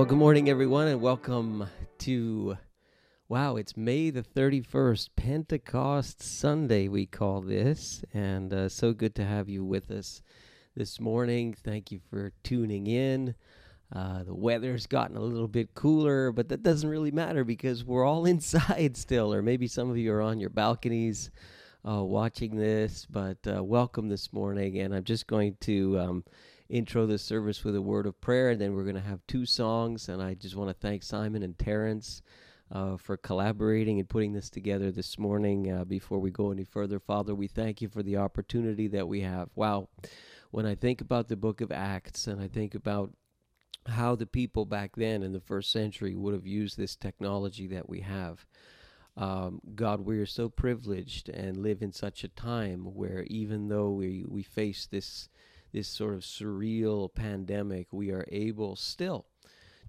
Well, good morning, everyone, and welcome to, wow, it's May the 31st, Pentecost Sunday, we call this. And uh, so good to have you with us this morning. Thank you for tuning in. Uh, the weather's gotten a little bit cooler, but that doesn't really matter because we're all inside still, or maybe some of you are on your balconies uh, watching this. But uh, welcome this morning, and I'm just going to. Um, intro the service with a word of prayer, and then we're going to have two songs. And I just want to thank Simon and Terrence uh, for collaborating and putting this together this morning. Uh, before we go any further, Father, we thank you for the opportunity that we have. Wow, when I think about the book of Acts and I think about how the people back then in the first century would have used this technology that we have. Um, God, we are so privileged and live in such a time where even though we, we face this this sort of surreal pandemic, we are able still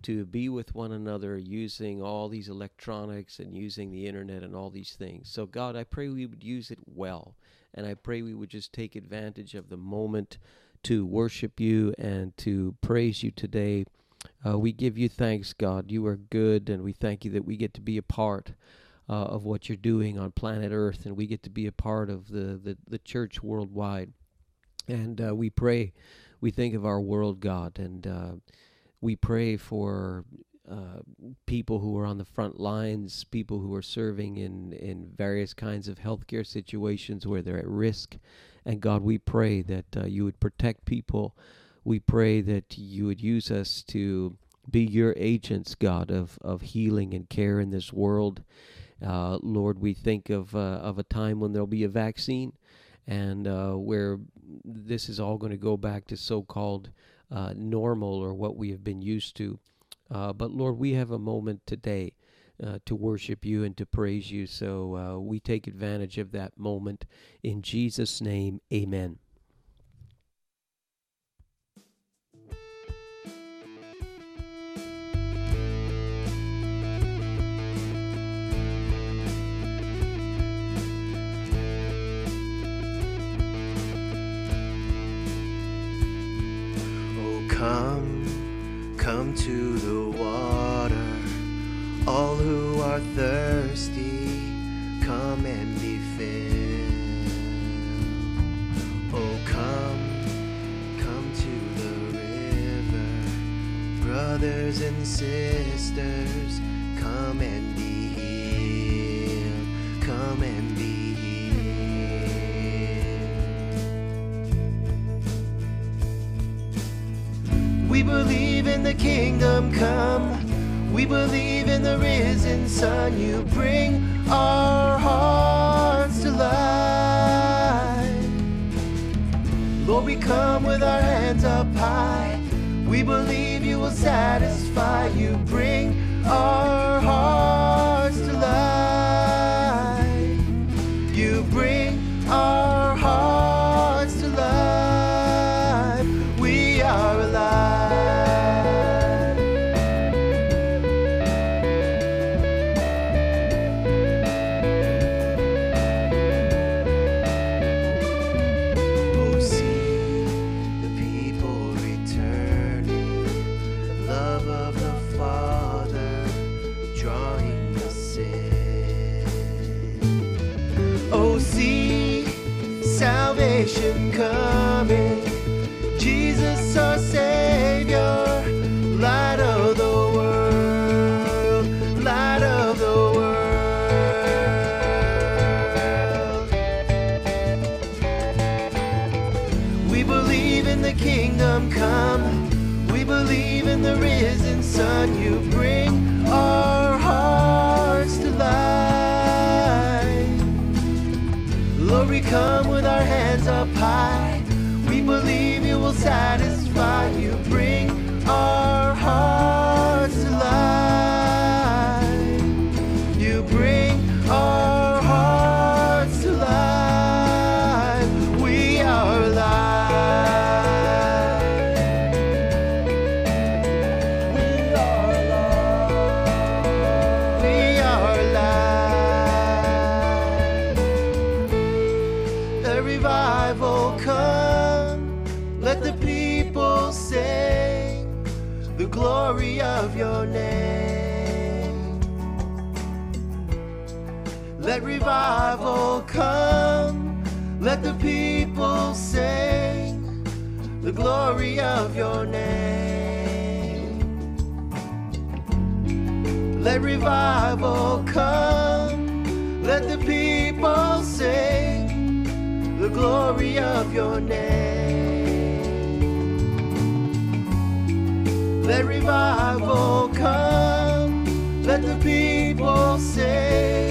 to be with one another using all these electronics and using the internet and all these things. So, God, I pray we would use it well. And I pray we would just take advantage of the moment to worship you and to praise you today. Uh, we give you thanks, God. You are good, and we thank you that we get to be a part uh, of what you're doing on planet Earth, and we get to be a part of the, the, the church worldwide. And uh, we pray, we think of our world, God, and uh, we pray for uh, people who are on the front lines, people who are serving in, in various kinds of healthcare situations where they're at risk. And God, we pray that uh, you would protect people. We pray that you would use us to be your agents, God, of, of healing and care in this world. Uh, Lord, we think of, uh, of a time when there'll be a vaccine and uh, where this is all going to go back to so called uh, normal or what we have been used to. Uh, but Lord, we have a moment today uh, to worship you and to praise you. So uh, we take advantage of that moment. In Jesus' name, amen. Come, to the water, all who are thirsty, come and be filled. Oh, come, come to the river, brothers and sisters, come and be healed, come and be believe in the kingdom come. We believe in the risen Son. You bring our hearts to life. Lord, we come with our hands up high. We believe you will satisfy. You bring our hearts the risen Son, You bring our hearts to life. Lord, we come with our hands up high. We believe you will satisfy. You bring our hearts revival come. Let the people sing the glory of your name. Let revival come. Let the people sing the glory of your name. Let revival come. Let the people sing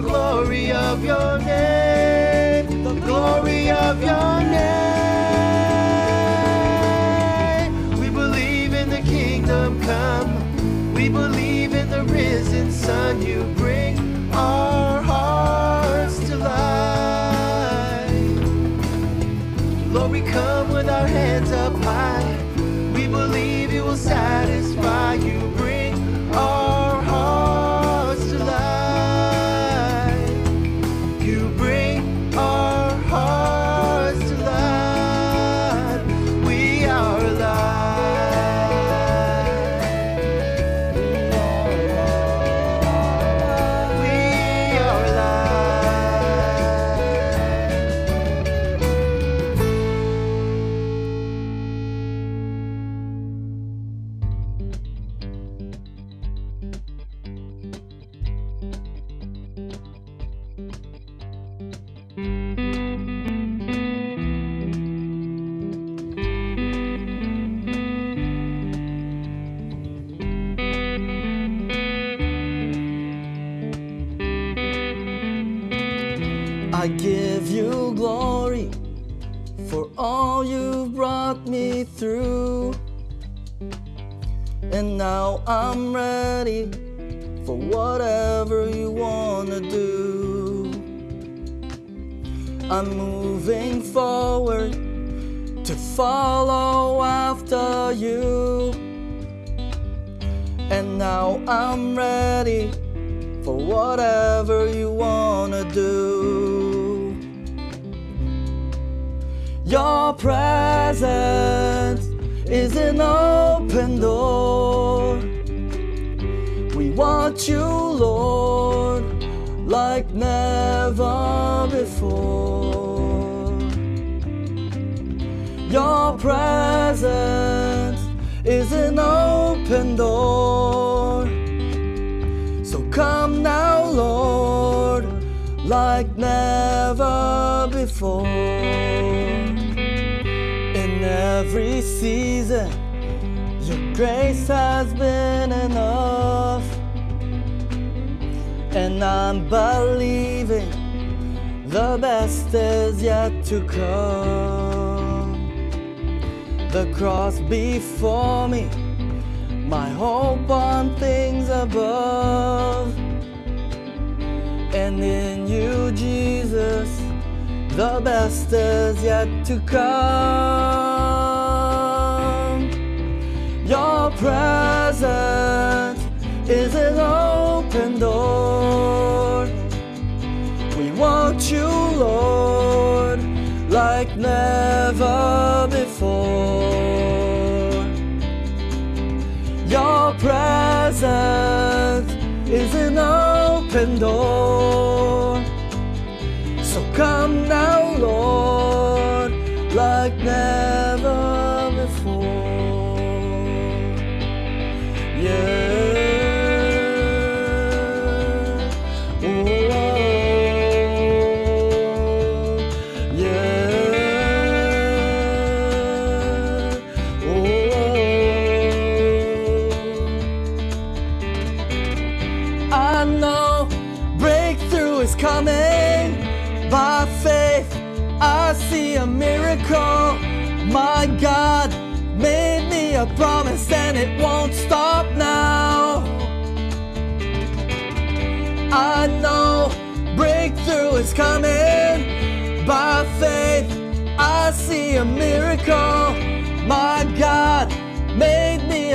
the glory of your name, the glory of your name. We believe in the kingdom come, we believe in the risen Son. You bring our hearts to life. Lord, we come with our hands up high. We believe you will satisfy you.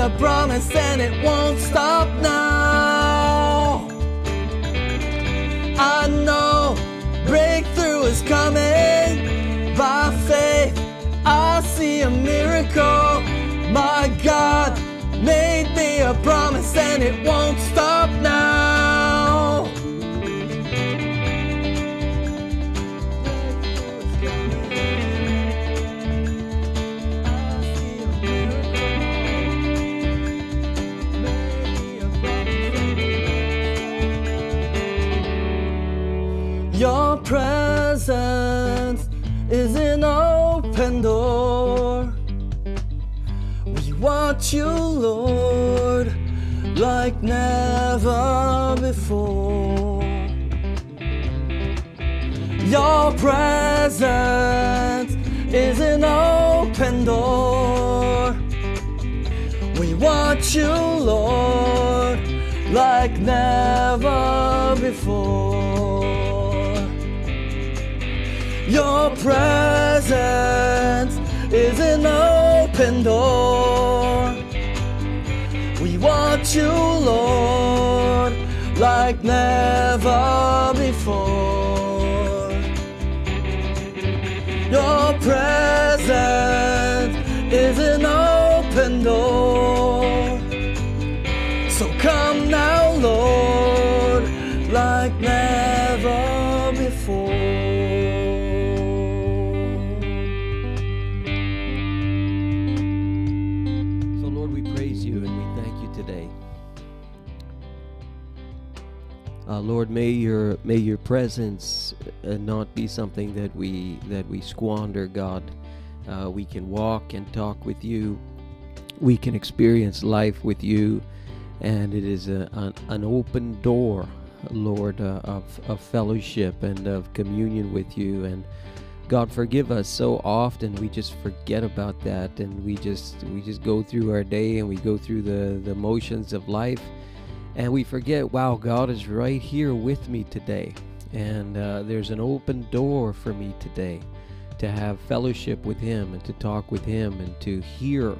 a promise and it won't stop. Your presence is an open door. We want you, Lord, like never before. Your presence is an open door. We want you, like never before. Lord, may your may your presence uh, not be something that we that we squander. God, uh, we can walk and talk with you. We can experience life with you, and it is a, an, an open door, Lord, uh, of of fellowship and of communion with you. And God, forgive us. So often we just forget about that, and we just we just go through our day and we go through the the motions of life, and we forget. Wow, God is right here with me today, and uh, there's an open door for me today to have fellowship with Him and to talk with Him and to hear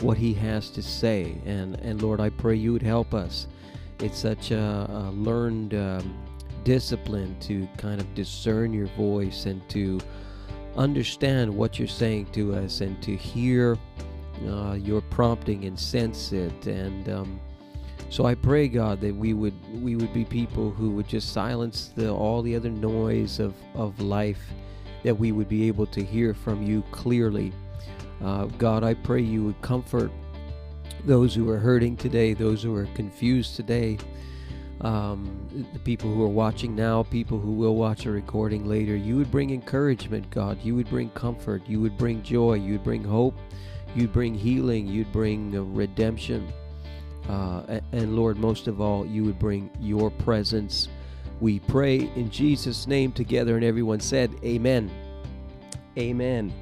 what He has to say. And and Lord, I pray you would help us. It's such a, a learned. Um, discipline to kind of discern your voice and to understand what you're saying to us and to hear uh, your prompting and sense it and um, so I pray God that we would we would be people who would just silence the all the other noise of, of life that we would be able to hear from you clearly uh, God I pray you would comfort those who are hurting today those who are confused today um, the people who are watching now, people who will watch a recording later, you would bring encouragement, God. You would bring comfort. You would bring joy. You would bring hope. You'd bring healing. You'd bring uh, redemption. Uh, and, Lord, most of all, you would bring your presence. We pray in Jesus' name together, and everyone said, Amen. Amen.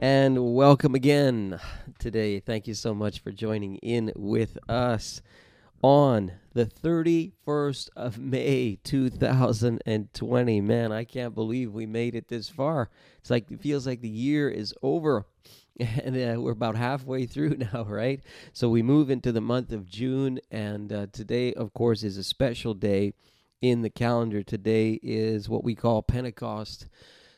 And welcome again today. Thank you so much for joining in with us on the 31st of May 2020. Man, I can't believe we made it this far. It's like it feels like the year is over. And uh, we're about halfway through now, right? So we move into the month of June, and uh, today, of course, is a special day in the calendar. Today is what we call Pentecost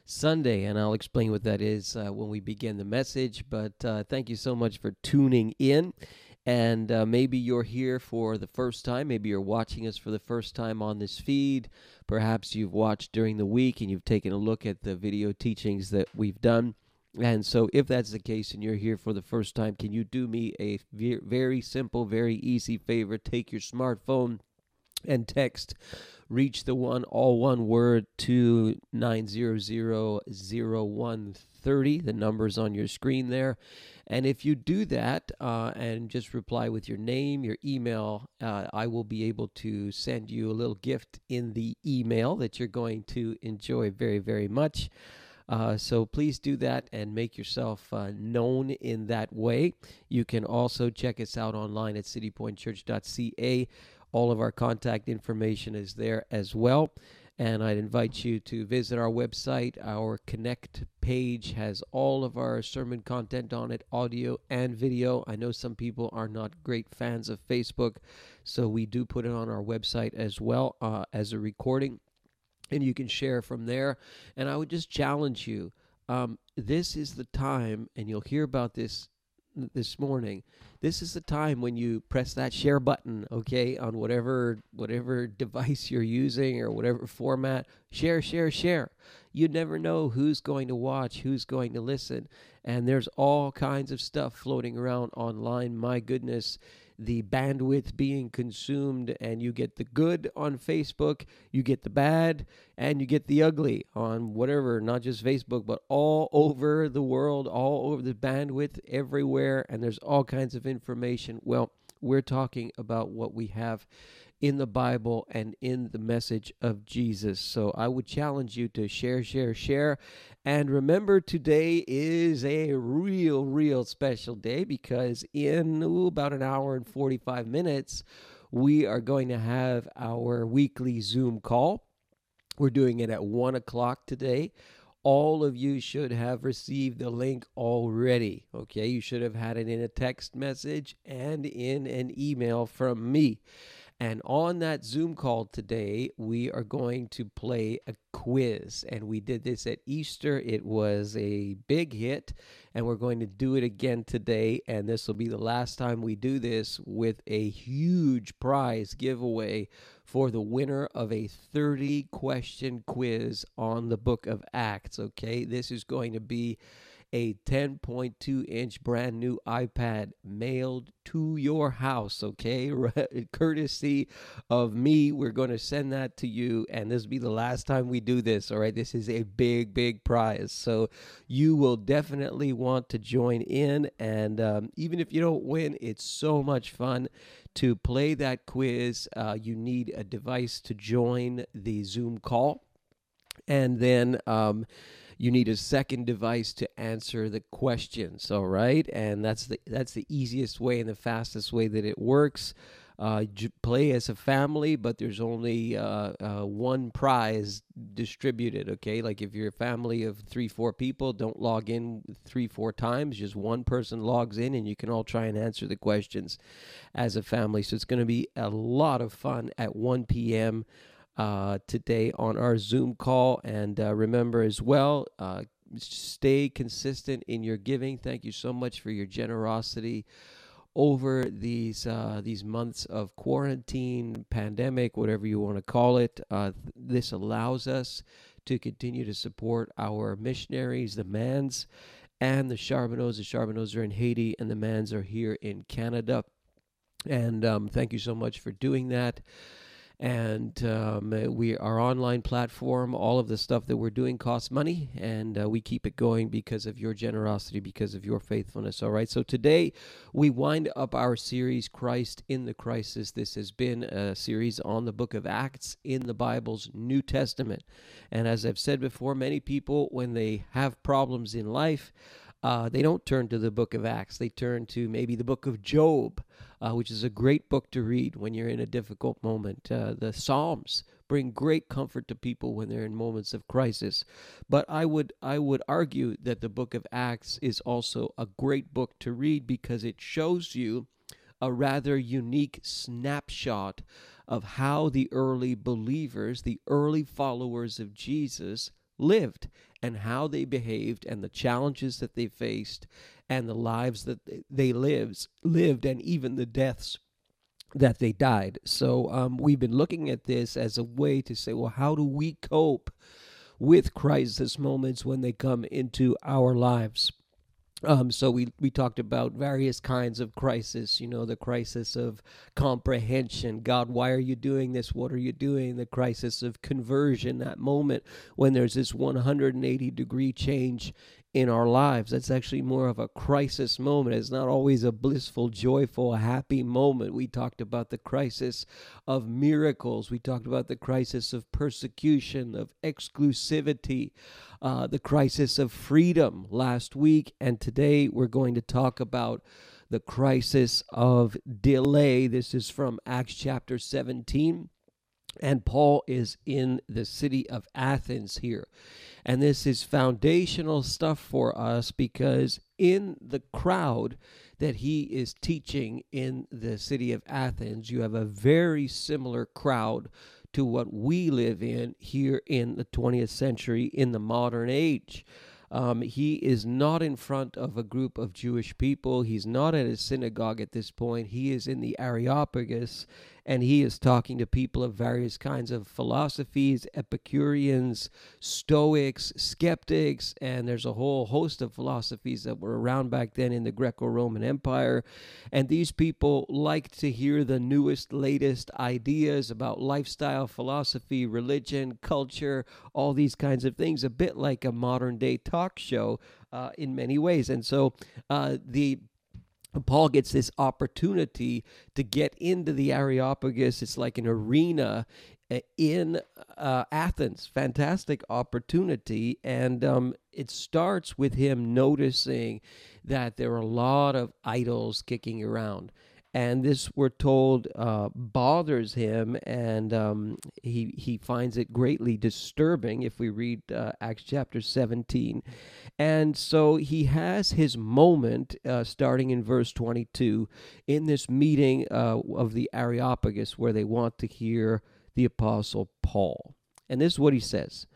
Sunday, and I'll explain what that is uh, when we begin the message. But uh, thank you so much for tuning in. And uh, maybe you're here for the first time. Maybe you're watching us for the first time on this feed. Perhaps you've watched during the week and you've taken a look at the video teachings that we've done. And so, if that's the case and you're here for the first time, can you do me a very simple, very easy favor? Take your smartphone and text reach the one all one word to 9000130 the numbers on your screen there. And if you do that uh, and just reply with your name your email uh, i will be able to send you a little gift in the email that you're going to enjoy very very much uh, so please do that and make yourself uh, known in that way. You can also check us out online at citypointchurch.ca. All of our contact information is there as well. And I'd invite you to visit our website. Our Connect page has all of our sermon content on it, audio and video. I know some people are not great fans of Facebook, so we do put it on our website as well uh, as a recording and you can share from there. And I would just challenge you. Um, this is the time, and you'll hear about this this morning. This is the time when you press that share button, okay, on whatever whatever device you're using or whatever format. Share, share, share. You never know who's going to watch, who's going to listen, and there's all kinds of stuff floating around online. My goodness, the bandwidth being consumed, and you get the good on Facebook, you get the bad, and you get the ugly on whatever, not just Facebook, but all over the world, all over the bandwidth, everywhere, and there's all kinds of information. Well, we're talking about what we have in the Bible and in the message of Jesus. So I would challenge you to share, share, share. And remember, today is a real, real special day because in ooh, about an hour and 45 minutes, we are going to have our weekly Zoom call. We're doing it at one o'clock today all of you should have received the link already. Okay, you should have had it in a text message and in an email from me. And on that Zoom call today, we are going to play a quiz. And we did this at Easter. It was a big hit. And we're going to do it again today. And this will be the last time we do this with a huge prize giveaway for the winner of a 30 question quiz on the book of Acts. Okay, this is going to be a 10.2 inch brand new iPad mailed to your house, okay? Courtesy of me, we're going to send that to you, and this will be the last time we do this, all right? This is a big, big prize. So you will definitely want to join in, and um, even if you don't win, it's so much fun to play that quiz. Uh, you need a device to join the Zoom call. And then um, you need a second device to answer the questions all right and that's the that's the easiest way and the fastest way that it works uh, play as a family, but there's only uh, uh, one prize distributed. Okay, like if you're a family of three, four people, don't log in three, four times. Just one person logs in, and you can all try and answer the questions as a family. So it's going to be a lot of fun at 1 p.m uh, today on our Zoom call. And uh, remember as well, uh, stay consistent in your giving. Thank you so much for your generosity over these uh, these months of quarantine, pandemic, whatever you want to call it. Uh, this allows us to continue to support our missionaries, the Mans, and the Charbonneaus. The Charbonneaus are in Haiti, and the Mans are here in Canada. And um, thank you so much for doing that and um, we our online platform all of the stuff that we're doing costs money and uh, we keep it going because of your generosity because of your faithfulness all right? So today we wind up our series christ in the crisis. This has been a series on the book of acts in the bible's new testament. And as i've said before many people when they have problems in life uh, they don't turn to the book of Acts. They turn to maybe the book of Job, uh, which is a great book to read when you're in a difficult moment. Uh, the Psalms bring great comfort to people when they're in moments of crisis. But I would I would argue that the book of Acts is also a great book to read because it shows you a rather unique snapshot of how the early believers, the early followers of Jesus, lived and how they behaved and the challenges that they faced and the lives that they lives lived and even the deaths that they died. So um, we've been looking at this as a way to say, well, how do we cope with crisis moments when they come into our lives? Um, so we we talked about various kinds of crisis. You know, the crisis of comprehension. God, why are you doing this? What are you doing? The crisis of conversion. That moment when there's this 180 degree change in our lives. That's actually more of a crisis moment. It's not always a blissful, joyful, happy moment. We talked about the crisis of miracles. We talked about the crisis of persecution, of exclusivity, uh, the crisis of freedom last week. And today we're going to talk about the crisis of delay. This is from Acts chapter 17. And Paul is in the city of Athens here. And this is foundational stuff for us because in the crowd that he is teaching in the city of Athens, you have a very similar crowd to what we live in here in the 20th century in the modern age. Um, he is not in front of a group of Jewish people. He's not at a synagogue at this point. He is in the Areopagus and he is talking to people of various kinds of philosophies Epicureans, Stoics, skeptics, and there's a whole host of philosophies that were around back then in the Greco Roman Empire. And these people liked to hear the newest, latest ideas about lifestyle, philosophy, religion, culture, all these kinds of things, a bit like a modern day talk show uh, in many ways. And so uh, the Paul gets this opportunity to get into the Areopagus. It's like an arena uh, in uh, Athens. Fantastic opportunity. And um, it starts with him noticing that there are a lot of idols kicking around and this we're told uh, bothers him, and um, he he finds it greatly disturbing. If we read uh, Acts chapter seventeen, and so he has his moment uh, starting in verse twenty two in this meeting uh, of the Areopagus, where they want to hear the apostle Paul, and this is what he says: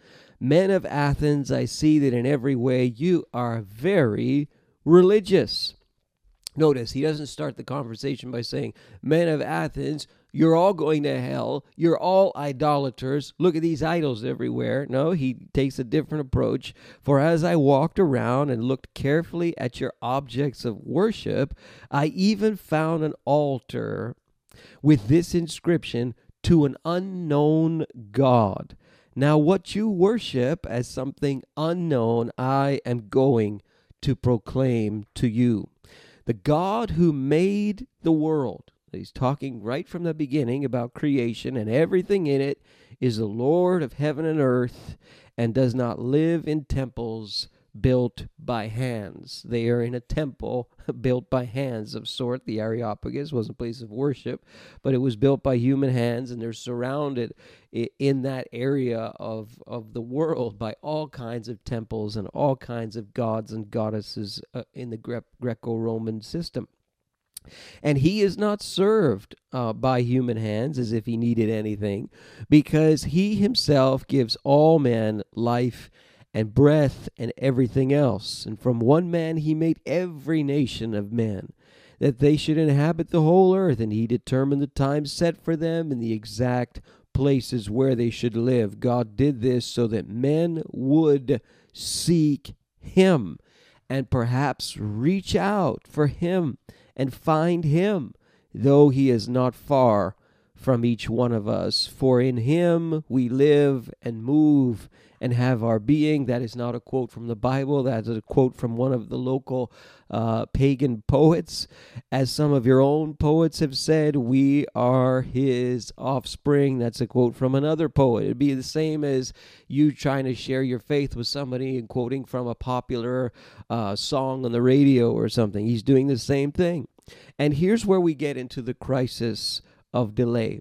"Men of Athens, I see that in every way you are very religious." Notice he doesn't start the conversation by saying, Men of Athens, you're all going to hell. You're all idolaters. Look at these idols everywhere. No, he takes a different approach. For as I walked around and looked carefully at your objects of worship, I even found an altar with this inscription to an unknown God. Now, what you worship as something unknown, I am going to proclaim to you. The God who made the world, he's talking right from the beginning about creation and everything in it, is the Lord of heaven and earth and does not live in temples built by hands. They are in a temple built by hands of sort. The Areopagus was a place of worship, but it was built by human hands, and they're surrounded in that area of, of the world by all kinds of temples and all kinds of gods and goddesses uh, in the Gre- Greco Roman system. And he is not served uh, by human hands as if he needed anything, because he himself gives all men life and breath and everything else. And from one man he made every nation of men, that they should inhabit the whole earth, and he determined the time set for them and the exact places where they should live. God did this so that men would seek him and perhaps reach out for him and find him, though he is not far from each one of us. For in him we live and move and have our being. That is not a quote from the Bible. That is a quote from one of the local uh, pagan poets. As some of your own poets have said, we are his offspring. That's a quote from another poet. It'd be the same as you trying to share your faith with somebody and quoting from a popular uh, song on the radio or something. He's doing the same thing. And here's where we get into the crisis of delay.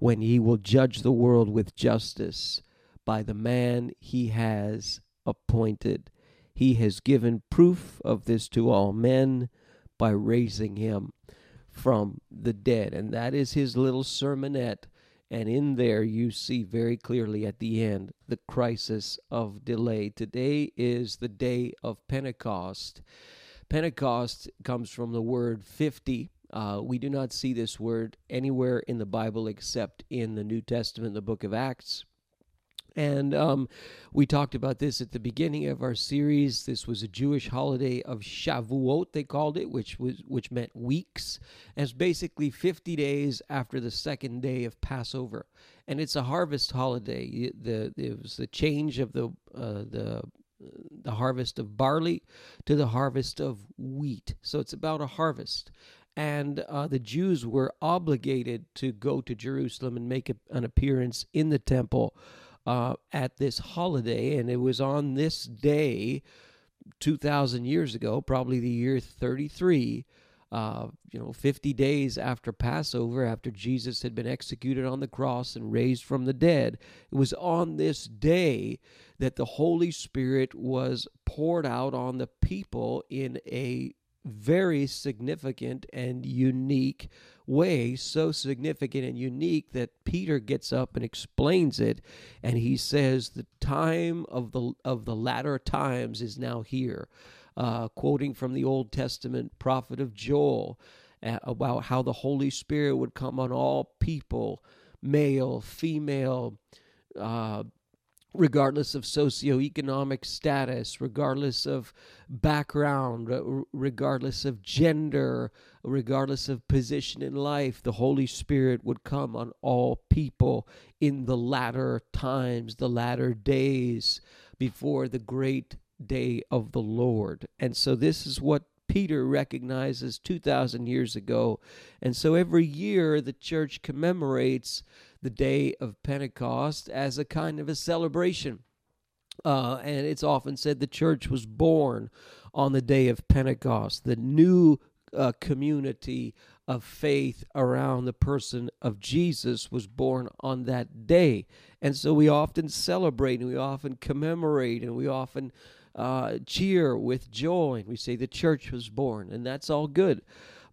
when he will judge the world with justice by the man he has appointed. He has given proof of this to all men by raising him from the dead. And that is his little sermonette. And in there, you see very clearly at the end the crisis of delay. Today is the day of Pentecost. Pentecost comes from the word 50 uh, we do not see this word anywhere in the Bible except in the New Testament, the book of Acts. And um, we talked about this at the beginning of our series. This was a Jewish holiday of Shavuot, they called it, which was which meant weeks. And it's basically 50 days after the second day of Passover, and it's a harvest holiday. The, it was the change of the uh, the the harvest of barley to the harvest of wheat. So it's about a harvest and uh, the Jews were obligated to go to Jerusalem and make a, an appearance in the temple uh, at this holiday. And it was on this day 2,000 years ago, probably the year 33, uh, you know, 50 days after Passover, after Jesus had been executed on the cross and raised from the dead, it was on this day that the Holy Spirit was poured out on the people in a very significant and unique way, so significant and unique that Peter gets up and explains it and he says the time of the of the latter times is now here. Uh, quoting from the Old Testament prophet of Joel uh, about how the Holy Spirit would come on all people, male, female, uh, regardless of socioeconomic status, regardless of background, uh, regardless of gender, regardless of position in life, the Holy Spirit would come on all people in the latter times, the latter days before the great day of the Lord. And so this is what Peter recognizes 2,000 years ago. And so every year the church commemorates the day of Pentecost as a kind of a celebration. Uh, and it's often said the church was born on the day of Pentecost, the new uh, community of faith around the person of Jesus was born on that day. And so we often celebrate and we often commemorate and we often uh, cheer with joy and we say the church was born, and that's all good.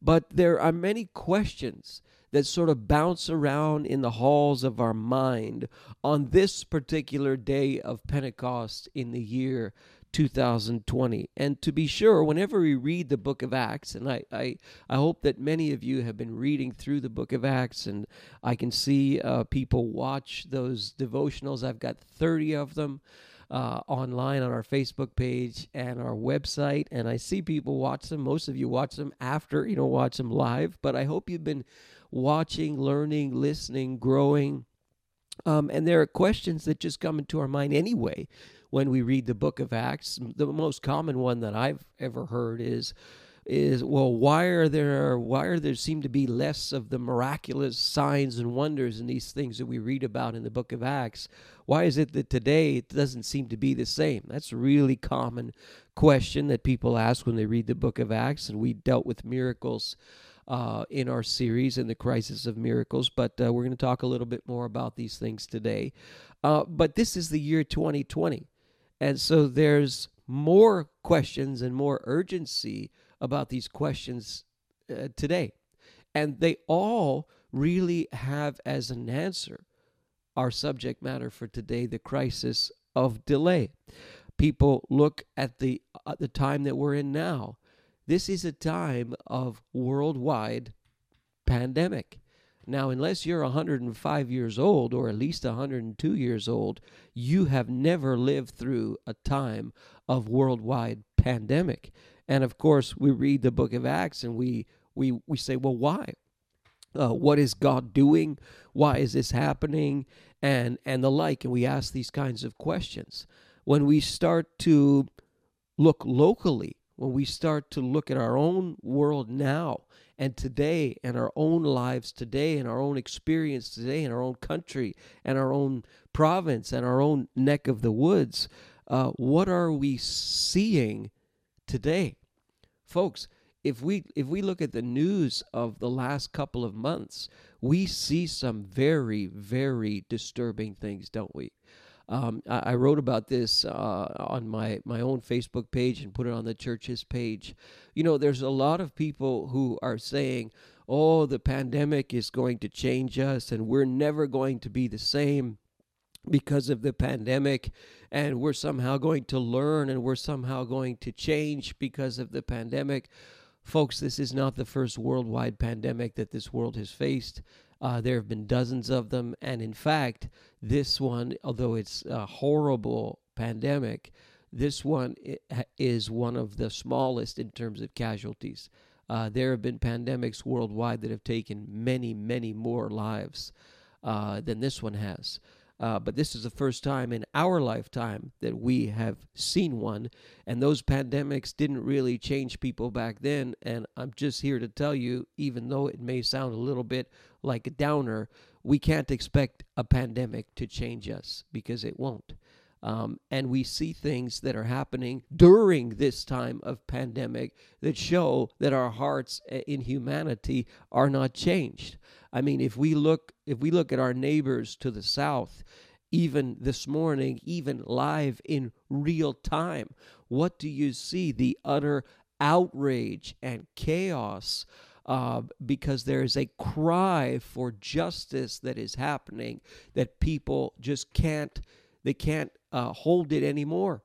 But there are many questions that sort of bounce around in the halls of our mind on this particular day of Pentecost in the year 2020. And to be sure, whenever we read the book of Acts, and I, I, I hope that many of you have been reading through the book of Acts, and I can see uh, people watch those devotionals. I've got 30 of them. Uh, online on our Facebook page and our website, and I see people watch them. Most of you watch them after you know watch them live, but I hope you've been watching, learning, listening, growing. Um, and there are questions that just come into our mind anyway when we read the book of Acts. The most common one that I've ever heard is is well why are there why are there seem to be less of the miraculous signs and wonders and these things that we read about in the book of acts why is it that today it doesn't seem to be the same that's a really common question that people ask when they read the book of acts and we dealt with miracles uh, in our series in the crisis of miracles, but uh, we're going to talk a little bit more about these things today. Uh, but this is the year 2020, and so there's more questions and more urgency about these questions uh, today, and they all really have as an answer our subject matter for today: the crisis of delay. People look at the at uh, the time that we're in now this is a time of worldwide pandemic. Now, unless you're 105 years old or at least 102 years old, you have never lived through a time of worldwide pandemic. And of course, we read the book of Acts and we we we say, well, why? Uh, what is God doing? Why is this happening? And and the like. And we ask these kinds of questions. When we start to look locally when we start to look at our own world now and today and our own lives today and our own experience today in our own country and our own province and our own neck of the woods, uh, what are we seeing today? Folks, if we if we look at the news of the last couple of months, we see some very very disturbing things, don't we? Um, I, I, wrote about this uh, on my, my own Facebook page and put it on the church's page. You know, there's a lot of people who are saying, oh, the pandemic is going to change us and we're never going to be the same because of the pandemic and we're somehow going to learn and we're somehow going to change because of the pandemic. Folks, this is not the first worldwide pandemic that this world has faced. Uh, there have been dozens of them. And in fact, this one, although it's a horrible pandemic, this one is one of the smallest in terms of casualties. Uh, there have been pandemics worldwide that have taken many, many more lives uh, than this one has. Uh, but this is the first time in our lifetime that we have seen one. And those pandemics didn't really change people back then. And I'm just here to tell you, even though it may sound a little bit like a downer, we can't expect a pandemic to change us because it won't. Um, and we see things that are happening during this time of pandemic that show that our hearts uh, in humanity are not changed. I mean, if we look if we look at our neighbors to the south, even this morning, even live in real time, what do you see? The utter outrage and chaos uh, because there is a cry for justice that is happening that people just can't they can't uh, hold it anymore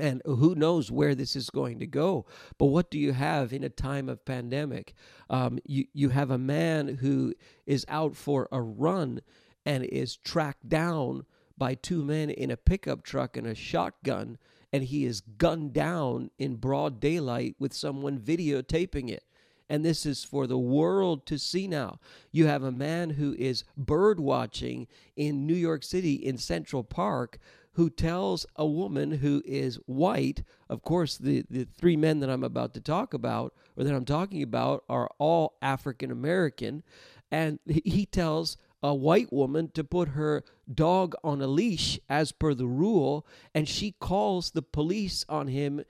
and who knows where this is going to go. But what do you have in a time of pandemic? Um, you, you have a man who is out for a run and is tracked down by two men in a pickup truck and a shotgun and he is gunned down in broad daylight with someone videotaping it. And this is for the world to see now. You have a man who is bird watching in New York City in Central Park who tells a woman who is white, of course, the, the three men that I'm about to talk about, or that I'm talking about, are all African American. And he tells a white woman to put her dog on a leash as per the rule, and she calls the police on him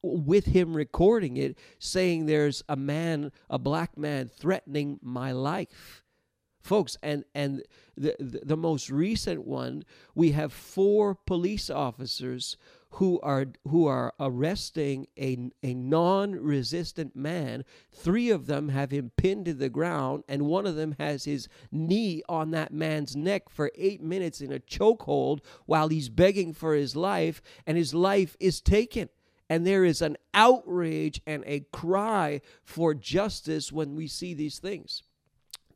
with him recording it, saying there's a man, a black man, threatening my life. Folks, and, and the, the, the most recent one, we have four police officers who are who are arresting a, a non-resistant man. Three of them have him pinned to the ground, and one of them has his knee on that man's neck for eight minutes in a chokehold while he's begging for his life, and his life is taken and there is an outrage and a cry for justice when we see these things.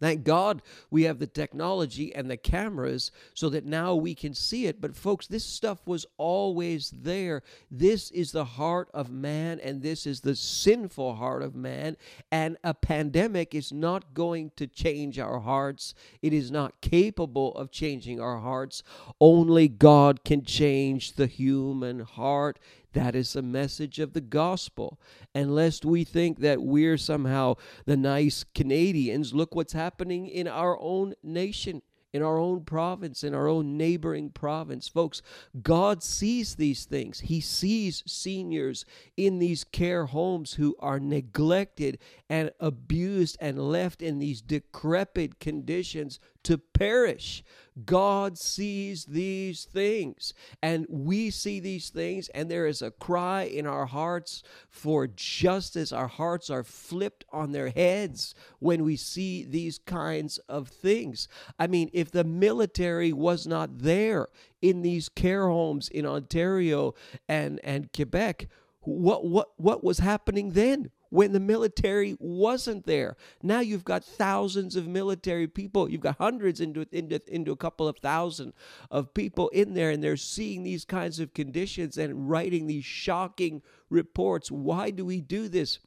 Thank God we have the technology and the cameras so that now we can see it. But, folks, this stuff was always there. This is the heart of man, and this is the sinful heart of man. And a pandemic is not going to change our hearts, it is not capable of changing our hearts. Only God can change the human heart. That is the message of the gospel. And lest we think that we're somehow the nice Canadians, look what's happening in our own nation in our own province, in our own neighboring province. Folks, God sees these things. He sees seniors in these care homes who are neglected and abused and left in these decrepit conditions to perish. God sees these things, and we see these things, and there is a cry in our hearts for justice. Our hearts are flipped on their heads when we see these kinds of things. I mean, if the military was not there in these care homes in Ontario and, and Quebec, what what what was happening then? When the military wasn't there. Now you've got thousands of military people. You've got hundreds into, into, into a couple of thousand of people in there, and they're seeing these kinds of conditions and writing these shocking reports. Why do we do this?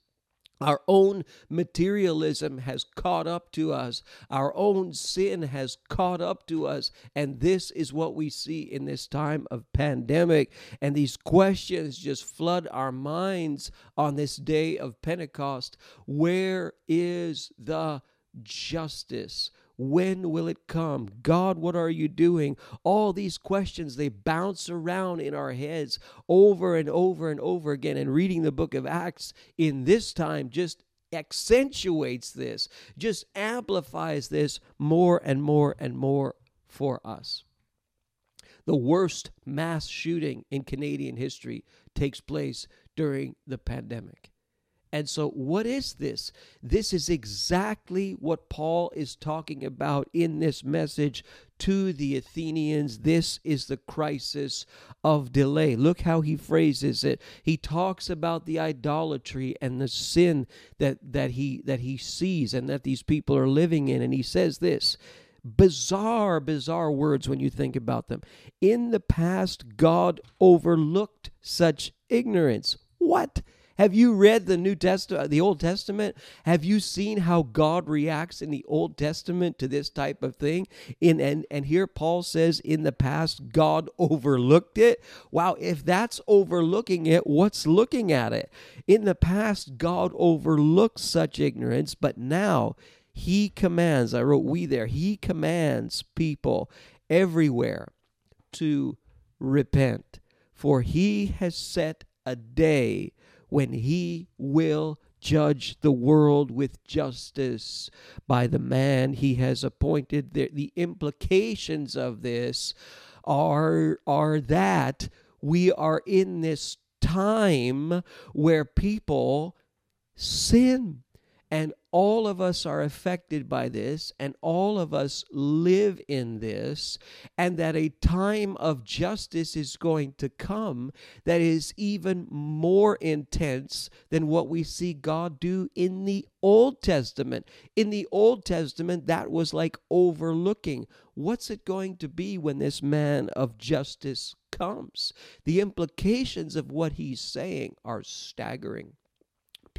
Our own materialism has caught up to us. Our own sin has caught up to us. And this is what we see in this time of pandemic. And these questions just flood our minds on this day of Pentecost. Where is the justice? When will it come? God, what are you doing? All these questions, they bounce around in our heads over and over and over again. And reading the book of Acts in this time just accentuates this, just amplifies this more and more and more for us. The worst mass shooting in Canadian history takes place during the pandemic. And so, what is this? This is exactly what Paul is talking about in this message to the Athenians. This is the crisis of delay. Look how he phrases it. He talks about the idolatry and the sin that, that, he, that he sees and that these people are living in. And he says this bizarre, bizarre words when you think about them. In the past, God overlooked such ignorance. What? Have you read the New Testament, the Old Testament? Have you seen how God reacts in the Old Testament to this type of thing? In and and here Paul says in the past God overlooked it. Wow, if that's overlooking it, what's looking at it? In the past God overlooked such ignorance, but now he commands, I wrote we there, he commands people everywhere to repent, for he has set a day when he will judge the world with justice by the man he has appointed. The, the implications of this are, are that we are in this time where people sin and all of us are affected by this, and all of us live in this, and that a time of justice is going to come that is even more intense than what we see God do in the Old Testament. In the Old Testament, that was like overlooking. What's it going to be when this man of justice comes? The implications of what he's saying are staggering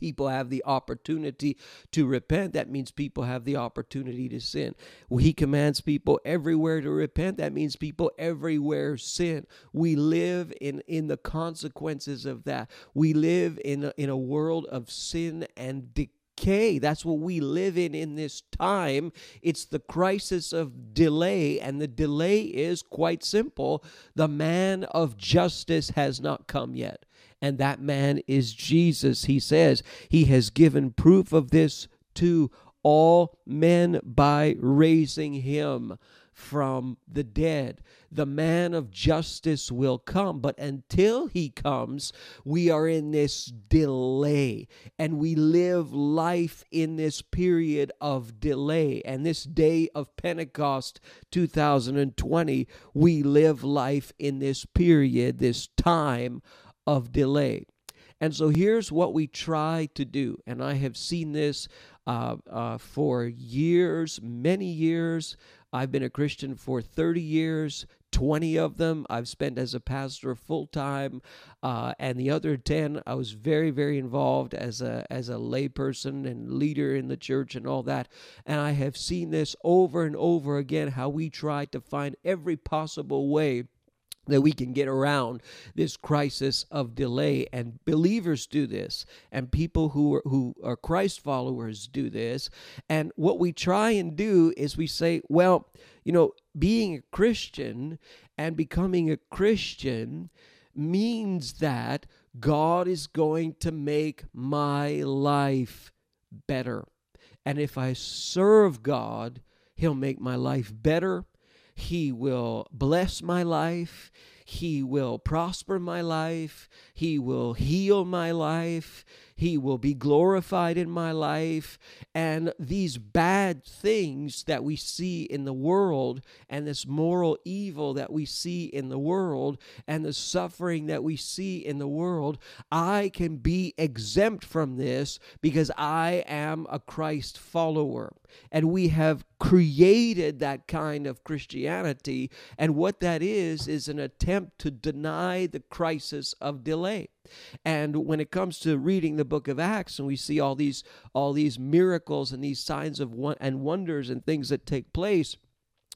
people have the opportunity to repent, that means people have the opportunity to sin. He commands people everywhere to repent, that means people everywhere sin. We live in, in the consequences of that. We live in a, in a world of sin and decay. That's what we live in in this time. It's the crisis of delay, and the delay is quite simple. The man of justice has not come yet and that man is Jesus. He says he has given proof of this to all men by raising him from the dead. The man of justice will come, but until he comes, we are in this delay and we live life in this period of delay. And this day of Pentecost 2020, we live life in this period, this time of delay. And so here's what we try to do. And I have seen this uh, uh, for years, many years. I've been a Christian for 30 years. 20 of them I've spent as a pastor full time, uh, and the other 10 I was very, very involved as a as a layperson and leader in the church and all that. And I have seen this over and over again how we try to find every possible way that we can get around this crisis of delay. And believers do this and people who are who are Christ followers do this. And what we try and do is we say well you know being a Christian and becoming a Christian means that God is going to make my life better. And if I serve God he'll make my life better he will bless my life. He will prosper my life. He will heal my life. He will be glorified in my life. And these bad things that we see in the world, and this moral evil that we see in the world, and the suffering that we see in the world, I can be exempt from this because I am a Christ follower. And we have created that kind of Christianity. And what that is, is an attempt to deny the crisis of delay. And when it comes to reading the book of Acts and we see all these all these miracles and these signs of one, and wonders and things that take place,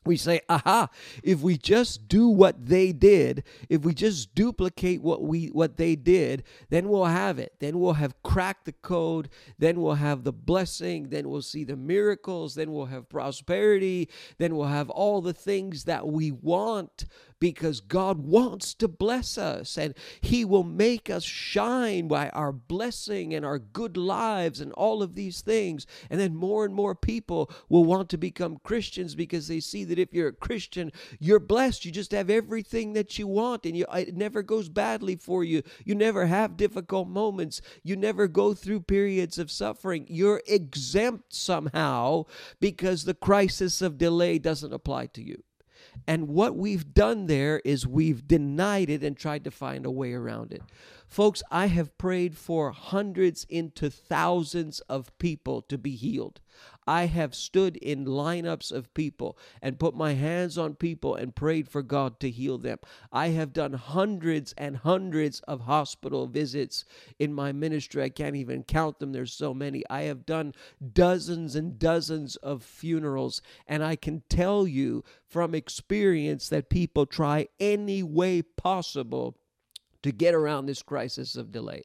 we say, aha, if we just do what they did, if we just duplicate what we what they did, then we'll have it. Then we'll have cracked the code, then we'll have the blessing, then we'll see the miracles, then we'll have prosperity, then we'll have all the things that we want because God wants to bless us and He will make us shine by our blessing and our good lives and all of these things. And then more and more people will want to become Christians because they see that if you're a Christian, you're blessed. You just have everything that you want and you, it never goes badly for you. You never have difficult moments. You never go through periods of suffering. You're exempt somehow because the crisis of delay doesn't apply to you. And what we've done there is we've denied it and tried to find a way around it. Folks, I have prayed for hundreds into thousands of people to be healed. I have stood in lineups of people and put my hands on people and prayed for God to heal them. I have done hundreds and hundreds of hospital visits in my ministry. I can't even count them, there's so many. I have done dozens and dozens of funerals, and I can tell you from experience that people try any way possible to get around this crisis of delay.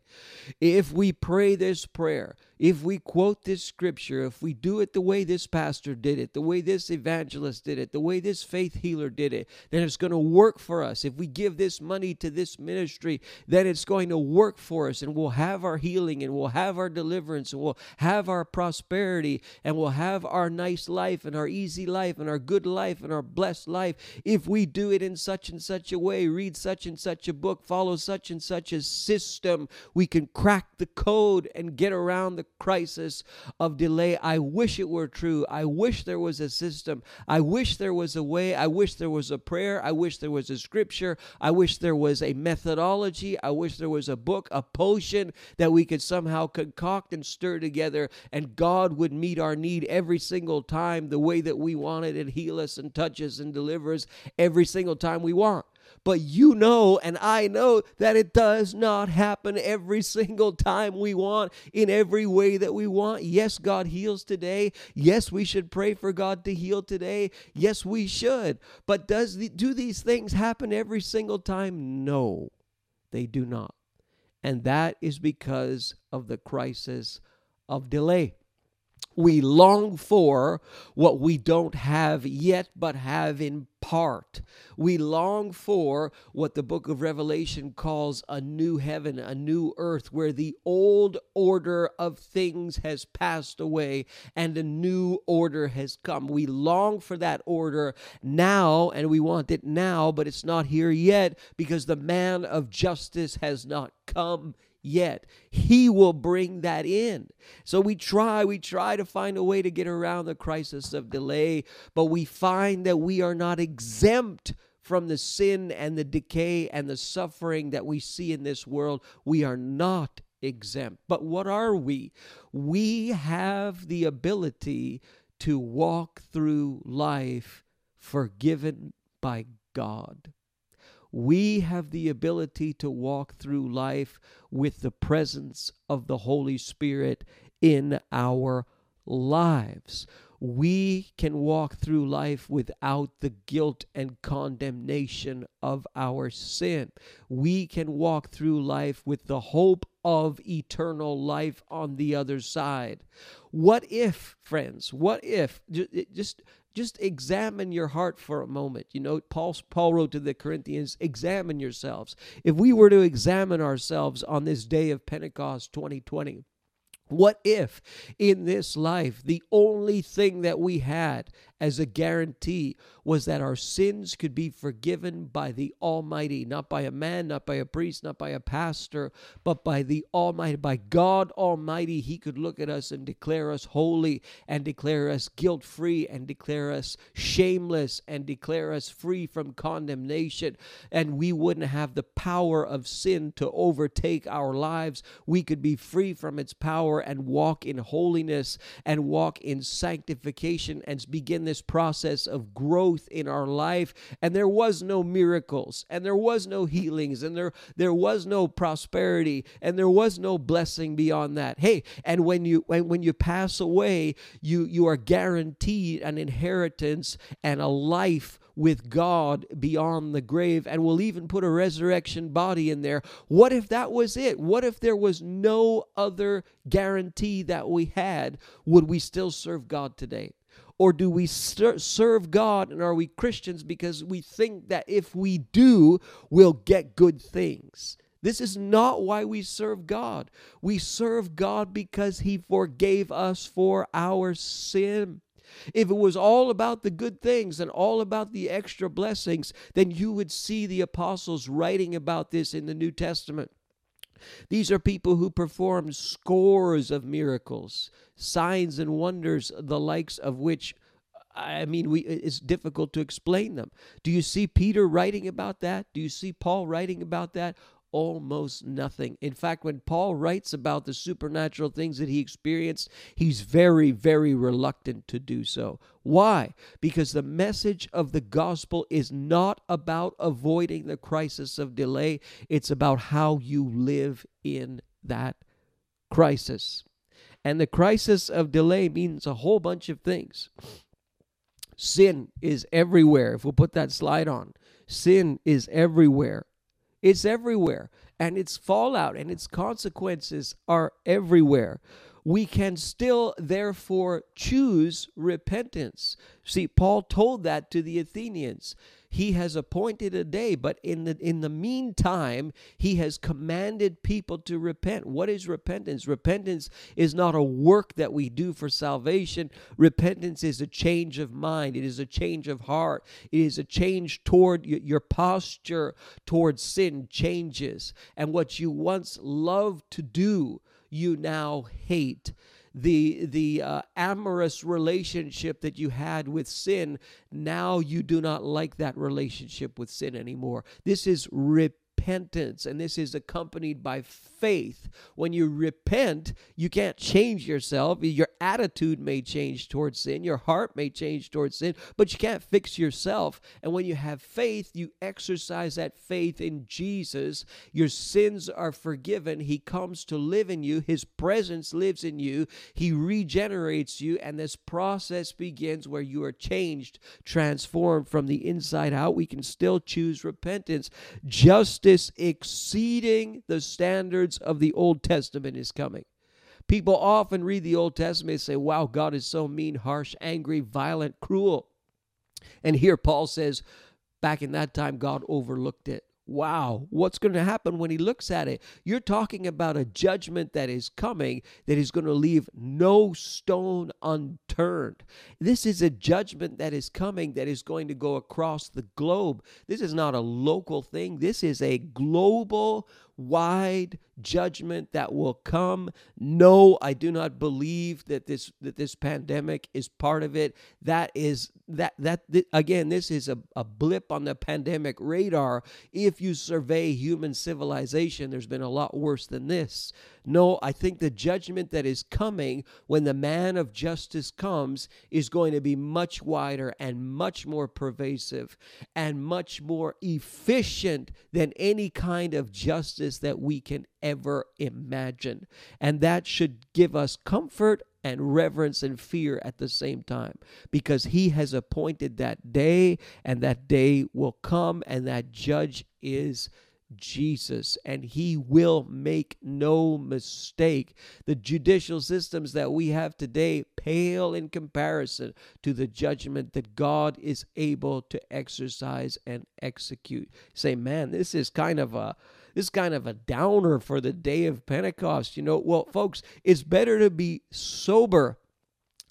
If we pray this prayer, if we quote this scripture, if we do it the way this pastor did it, the way this evangelist did it, the way this faith healer did it, then it's going to work for us. If we give this money to this ministry, then it's going to work for us and we'll have our healing and we'll have our deliverance and we'll have our prosperity and we'll have our nice life and our easy life and our good life and our blessed life if we do it in such and such a way, read such and such a book, follow such and such a system, we can crack the code and get around the crisis of delay. I wish it were true. I wish there was a system. I wish there was a way. I wish there was a prayer. I wish there was a scripture. I wish there was a methodology. I wish there was a book, a potion that we could somehow concoct and stir together, and God would meet our need every single time the way that we want it and heal us and touch us and deliver us every single time we want. But you know, and I know that it does not happen every single time we want, in every way that we want. Yes, God heals today. Yes, we should pray for God to heal today. Yes, we should. But does the, do these things happen every single time? No, they do not. And that is because of the crisis of delay. We long for what we don't have yet, but have in part. We long for what the book of Revelation calls a new heaven, a new earth, where the old order of things has passed away and a new order has come. We long for that order now, and we want it now, but it's not here yet because the man of justice has not come yet. He will bring that in. So we try, we try to find a way to get around the crisis of delay, but we find that we are not exempt from the sin and the decay and the suffering that we see in this world. We are not exempt. But what are we? We have the ability to walk through life forgiven by God we have the ability to walk through life with the presence of the Holy Spirit in our lives. We can walk through life without the guilt and condemnation of our sin. We can walk through life with the hope of eternal life on the other side. What if, friends, what if, just just examine your heart for a moment. You know, Paul, Paul wrote to the Corinthians, examine yourselves. If we were to examine ourselves on this day of Pentecost 2020, what if in this life the only thing that we had as a guarantee was that our sins could be forgiven by the Almighty, not by a man, not by a priest, not by a pastor, but by the Almighty, by God Almighty. He could look at us and declare us holy and declare us guilt free and declare us shameless and declare us free from condemnation. And we wouldn't have the power of sin to overtake our lives. We could be free from its power and walk in holiness and walk in sanctification and begin this process of growth in our life. And there was no miracles and there was no healings and there there was no prosperity and there was no blessing beyond that. Hey and when you when, when you pass away you you are guaranteed an inheritance and a life with God beyond the grave, and we'll even put a resurrection body in there. What if that was it? What if there was no other guarantee that we had? Would we still serve God today? Or do we serve God and are we Christians because we think that if we do, we'll get good things? This is not why we serve God. We serve God because He forgave us for our sin. If it was all about the good things and all about the extra blessings, then you would see the apostles writing about this in the New Testament. These are people who performed scores of miracles, signs and wonders, the likes of which I mean, we it's difficult to explain them. Do you see Peter writing about that? Do you see Paul writing about that? Almost nothing. In fact, when Paul writes about the supernatural things that he experienced, he's very, very reluctant to do so. Why? Because the message of the gospel is not about avoiding the crisis of delay, it's about how you live in that crisis. And the crisis of delay means a whole bunch of things. Sin is everywhere. If we'll put that slide on, sin is everywhere. It's everywhere. And its fallout and its consequences are everywhere. we can still therefore choose repentance. See, Paul told that to the Athenians. He has appointed a day, but in the in the meantime, he has commanded people to repent. What is repentance? Repentance is not a work that we do for salvation. Repentance is a change of mind. It is a change of heart. It is a change toward your posture towards sin changes. And what you once loved to do, you now hate the the uh, amorous relationship that you had with sin now you do not like that relationship with sin anymore. This is repentance and this is accompanied by faith. When you repent, you can't change yourself. Your attitude may change towards sin, your heart may change towards sin, but you can't fix yourself. And when you have faith, you exercise that faith in Jesus. Your sins are forgiven. He comes to live in you, His presence lives in you, He regenerates you, and this process begins where you are changed, transformed from the inside out. We can still choose repentance. Justice exceeding the standards of the Old Testament is coming. People often read the Old Testament and say, wow, God is so mean, harsh, angry, violent, cruel. And here Paul says, back in that time, God overlooked it wow, what's going to happen when he looks at it? You're talking about a judgment that is coming that is going to leave no stone unturned. This is a judgment that is coming that is going to go across the globe. This is not a local thing, this is a global wide judgment that will come. No i do not believe that this that this pandemic is part of it. That is that that again this is a, a blip on the pandemic radar. If you survey human civilization there's been a lot worse than this. No, I think the judgment that is coming when the man of justice comes is going to be much wider and much more pervasive and much more efficient than any kind of justice that we can ever imagine. And that should give us comfort and reverence and fear at the same time because he has appointed that day and that day will come and that judge is Jesus, and he will make no mistake. The judicial systems that we have today pale in comparison to the judgment that God is able to exercise and execute. Say, man, this is kind of a this kind of a downer for the day of Pentecost. You know, well, folks, it's better to be sober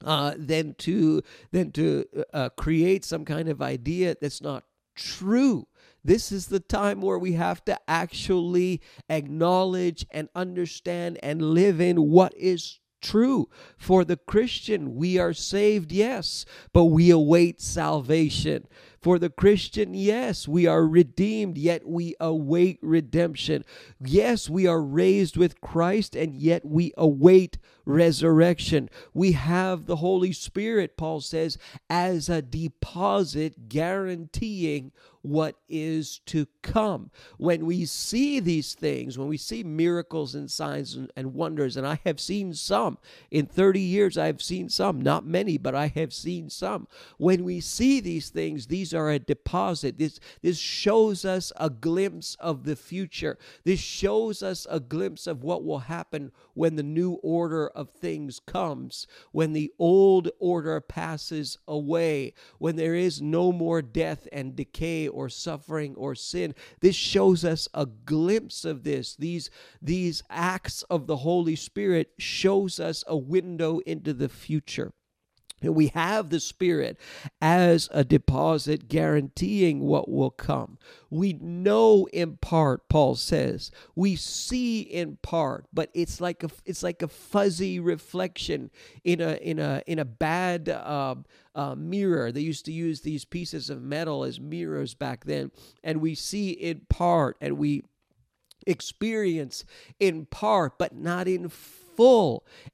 uh, than to than to uh, create some kind of idea that's not true. This is the time where we have to actually acknowledge and understand and live in what is true. For the Christian, we are saved, yes, but we await salvation. For the Christian, yes, we are redeemed, yet we await redemption. Yes, we are raised with Christ, and yet we await resurrection. We have the Holy Spirit, Paul says, as a deposit guaranteeing what is to come. When we see these things, when we see miracles and signs and, and, wonders, and I have seen some in 30 years, I have seen some, not many, but I have seen some. When we see these things, these are a deposit. This, this shows us a glimpse of the future. This shows us a glimpse of what will happen when the new order of things comes, when the old order passes away, when there is no more death and decay or suffering or sin. This shows us a glimpse of this. These, these acts of the Holy Spirit shows us a window into the future. We have the Spirit as a deposit guaranteeing what will come. We know in part, Paul says. We see in part, but it's like a it's like a fuzzy reflection in a in a in a bad uh, uh, mirror. They used to use these pieces of metal as mirrors back then, and we see in part, and we experience in part, but not in full.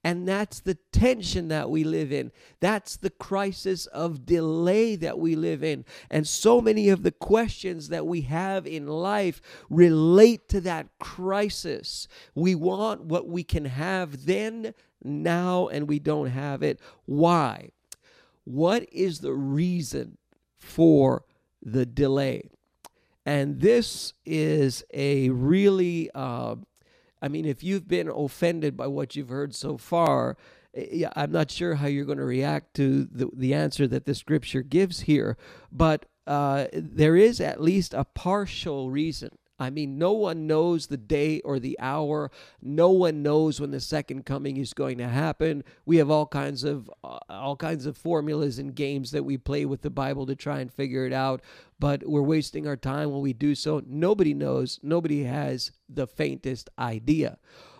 And that's the tension that we live in. That's the crisis of delay that we live in. And so many of the questions that we have in life relate to that crisis. We want what we can have then, now, and we don't have it. Why? What is the reason for the delay? And this is a really uh, I mean, if you've been offended by what you've heard so far, eh, I'm not sure how you're going to react to the, the answer that the scripture gives here, but uh, there is at least a partial reason I mean, no one knows the day or the hour. No one knows when the second coming is going to happen. We have all kinds of uh, all kinds of formulas and games that we play with the Bible to try and figure it out, but we're wasting our time when we do so. Nobody knows. Nobody has the faintest idea.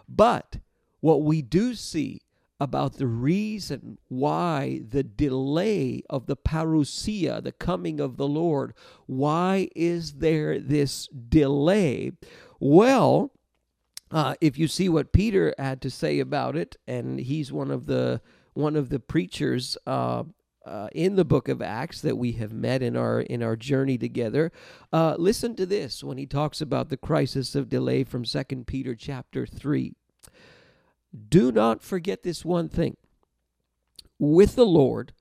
But what we do see about the reason why the delay of the parousia, the coming of the Lord. Why is there this delay? Well, uh, if you see what Peter had to say about it, and he's one of the one of the preachers uh, uh, in the book of Acts that we have met in our in our journey together. Uh, listen to this when he talks about the crisis of delay from Second Peter chapter three. Do not forget this one thing. With the Lord,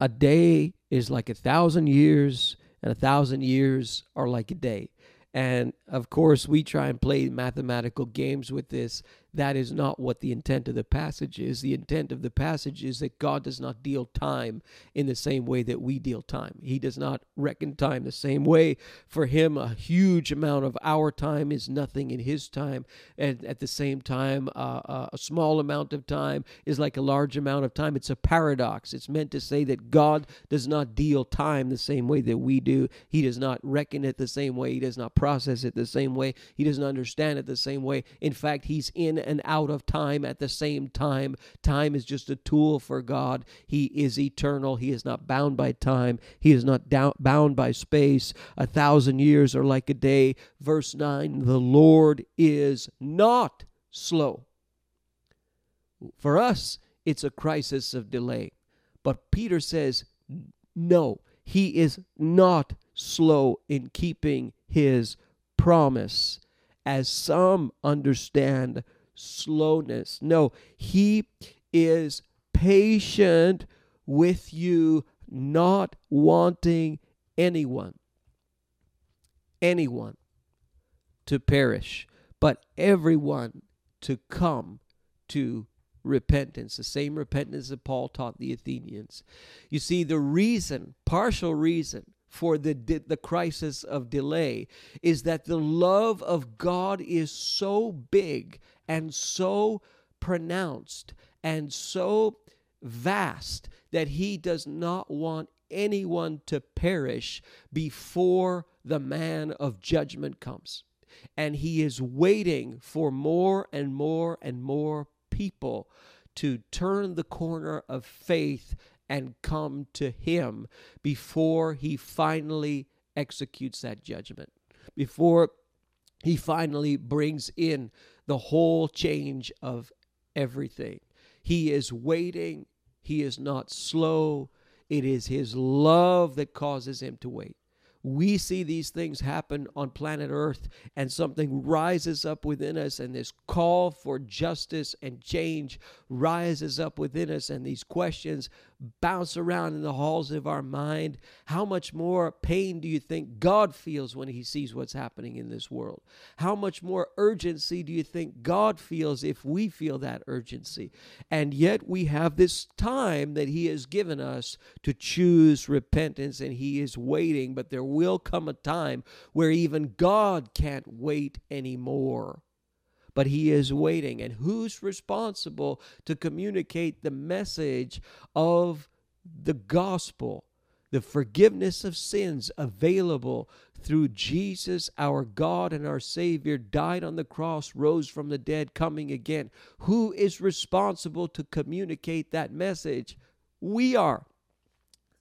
a day is like a thousand years, and a thousand years are like a day. And of course, we try and play mathematical games with this that is not what the intent of the passage is. The intent of the passage is that God does not deal time in the same way that we deal time. He does not reckon time the same way. For Him, a huge amount of our time is nothing in His time. And at the same time, uh, uh, a small amount of time is like a large amount of time. It's a paradox. It's meant to say that God does not deal time the same way that we do. He does not reckon it the same way. He does not process it the same way. He doesn't understand it the same way. In fact, He's in and out of time at the same time. Time is just a tool for God. He is eternal. He is not bound by time. He is not down, bound by space. A thousand years are like a day. Verse 9 The Lord is not slow. For us, it's a crisis of delay. But Peter says, no, he is not slow in keeping his promise, as some understand slowness. No, He is patient with you, not wanting anyone, anyone to perish, but everyone to come to repentance, the same repentance that Paul taught the Athenians. You see, the reason, partial reason, for the the crisis of delay is that the love of God is so big and so pronounced and so vast that he does not want anyone to perish before the man of judgment comes. And he is waiting for more and more and more people to turn the corner of faith and come to Him before He finally executes that judgment, before He finally brings in the whole change of everything. He is waiting, He is not slow. It is His love that causes Him to wait we see these things happen on planet Earth, and something rises up within us, and this call for justice and change rises up within us, and these questions bounce around in the halls of our mind. How much more pain do you think God feels when He sees what's happening in this world? How much more urgency do you think God feels if we feel that urgency? And yet we have this time that He has given us to choose repentance, and He is waiting, but there will come a time where even God can't wait anymore. But he is waiting. And who's responsible to communicate the message of the gospel, the forgiveness of sins available through Jesus, our God and our Savior, died on the cross, rose from the dead, coming again? Who is responsible to communicate that message? We are.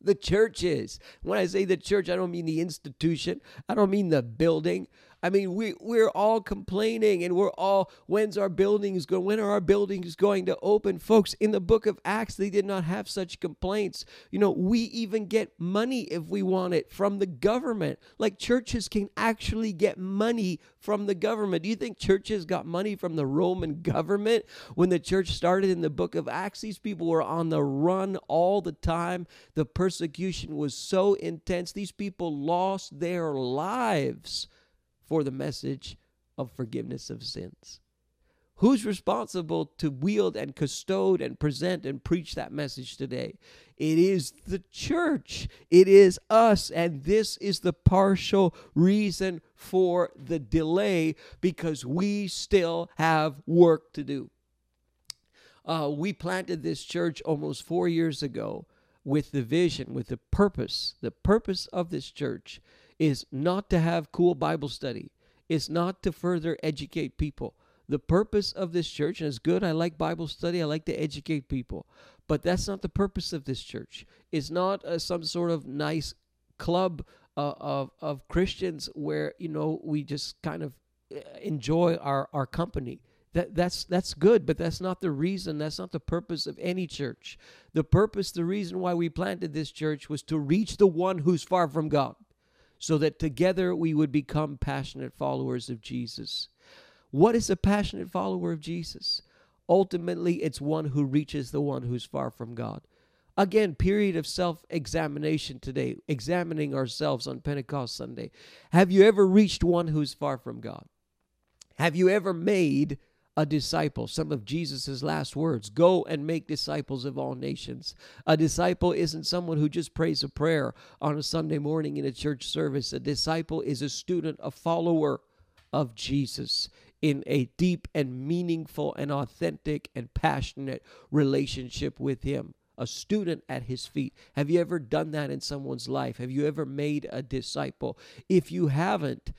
The church is. When I say the church, I don't mean the institution, I don't mean the building. I mean, we we're all complaining and we're all when's our buildings going when are our buildings going to open? Folks, in the book of Acts, they did not have such complaints. You know, we even get money if we want it from the government. Like churches can actually get money from the government. Do you think churches got money from the Roman government when the church started in the book of Acts? These people were on the run all the time. The persecution was so intense. These people lost their lives for the message of forgiveness of sins. Who's responsible to wield and custode and present and preach that message today? It is the church. It is us. And this is the partial reason for the delay because we still have work to do. Uh, we planted this church almost four years ago with the vision, with the purpose. The purpose of this church is not to have cool Bible study, it's not to further educate people the purpose of this church, and it's good. I like Bible study. I like to educate people, but that's not the purpose of this church. It's not uh, some sort of nice club uh, of of Christians where you know we just kind of uh, enjoy our our company. That that's that's good, but that's not the reason. That's not the purpose of any church. The purpose, the reason why we planted this church was to reach the one who's far from God, so that together we would become passionate followers of Jesus. What is a passionate follower of Jesus? Ultimately, it's one who reaches the one who's far from God. Again, period of self examination today, examining ourselves on Pentecost Sunday. Have you ever reached one who's far from God? Have you ever made a disciple? Some of Jesus' last words go and make disciples of all nations. A disciple isn't someone who just prays a prayer on a Sunday morning in a church service. A disciple is a student, a follower of Jesus in a deep and meaningful and authentic and passionate relationship with Him. A student at His feet. Have you ever done that in someone's life? Have you ever made a disciple? If you haven't,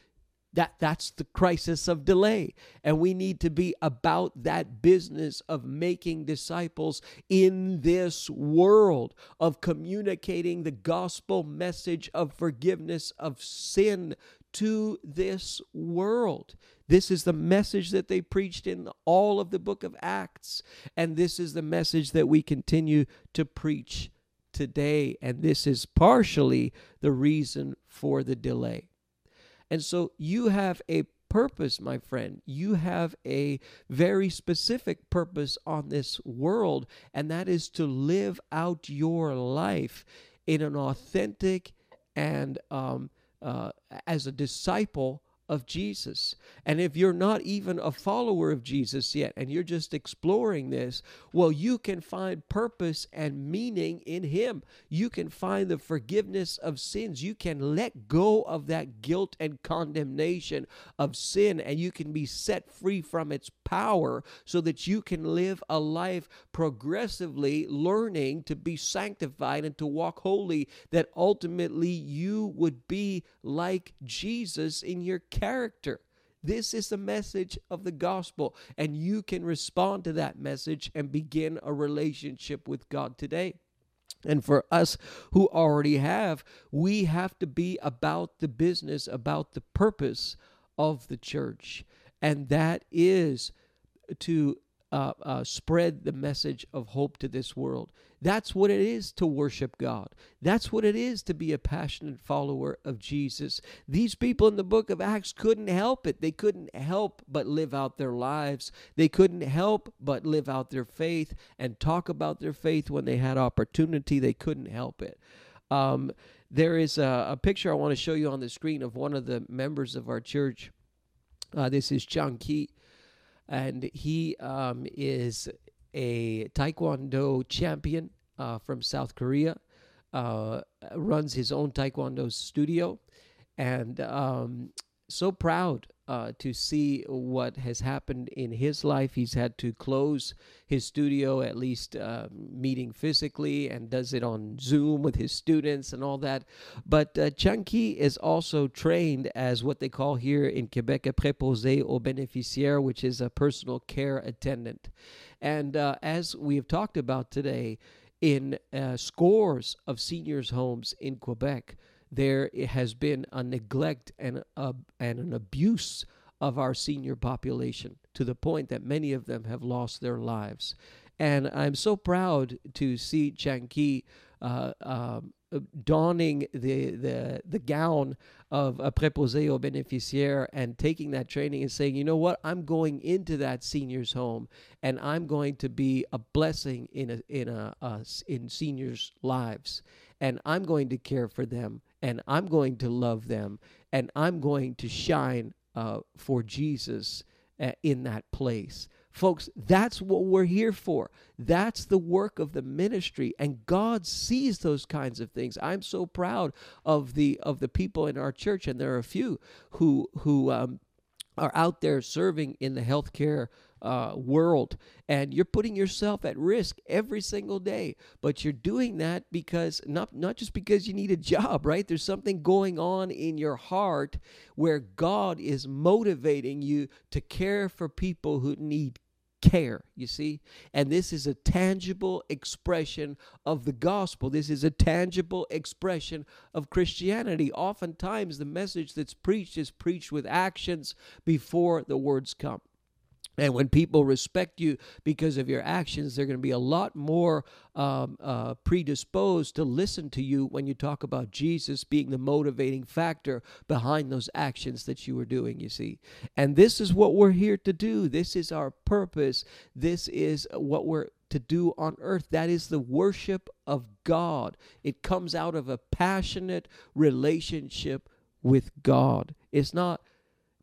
that that's the crisis of delay and we need to be about that business of making disciples in this world of communicating the gospel message of forgiveness of sin to this world. This is the message that they preached in all of the book of Acts. And this is the message that we continue to preach today. And this is partially the reason for the delay. And so you have a purpose, my friend. You have a very specific purpose on this world, and that is to live out your life in an authentic and um, uh, as a disciple of Jesus. And if you're not even a follower of Jesus yet and you're just exploring this, well, you can find purpose and meaning in Him. You can find the forgiveness of sins. You can let go of that guilt and condemnation of sin and you can be set free from its power so that you can live a life progressively learning to be sanctified and to walk holy, that ultimately you would be like Jesus in your character. This is the message of the gospel, and you can respond to that message and begin a relationship with God today. And for us who already have, we have to be about the business, about the purpose of the church. And that is to uh, uh, spread the message of hope to this world. That's what it is to worship God. That's what it is to be a passionate follower of Jesus. These people in the book of Acts couldn't help it. They couldn't help but live out their lives. They couldn't help but live out their faith and talk about their faith when they had opportunity. They couldn't help it. Um, there is a, a, picture I want to show you on the screen of one of the members of our church. Uh, this is Chang Ki and he um, is a Taekwondo champion uh, from South Korea. Uh, runs his own Taekwondo studio, and um, so proud uh, to see what has happened in his life. He's had to close his studio, at least uh, meeting physically, and does it on Zoom with his students and all that. But uh, Ki is also trained as what they call here in Quebec a préposé au bénéficiaire, which is a personal care attendant. And uh, as we have talked about today, in uh, scores of seniors' homes in Quebec, there has been a neglect and, a, and an abuse of our senior population to the point that many of them have lost their lives. And I'm so proud to see Chang Ki uh, um, donning the, the, the gown of a préposé au bénéficiaire and taking that training and saying, you know what, I'm going into that senior's home and I'm going to be a blessing in a, in a, uh, in seniors' lives and I'm going to care for them and I'm going to love them and I'm going to shine uh, for Jesus uh, in that place. Folks, that's what we're here for. That's the work of the ministry and God sees those kinds of things. I'm so proud of the of the people in our church and there are a few who who um, are out there serving in the healthcare uh, world and you're putting yourself at risk every single day but you're doing that because not not just because you need a job right there's something going on in your heart where God is motivating you to care for people who need care, you see? And this is a tangible expression of the gospel. This is a tangible expression of Christianity. Oftentimes, the message that's preached is preached with actions before the words come. And when people respect you because of your actions, they're going to be a lot more um, uh, predisposed to listen to you when you talk about Jesus being the motivating factor behind those actions that you are doing, you see. And this is what we're here to do. This is our purpose. This is what we're to do on earth. That is the worship of God. It comes out of a passionate relationship with God. It's not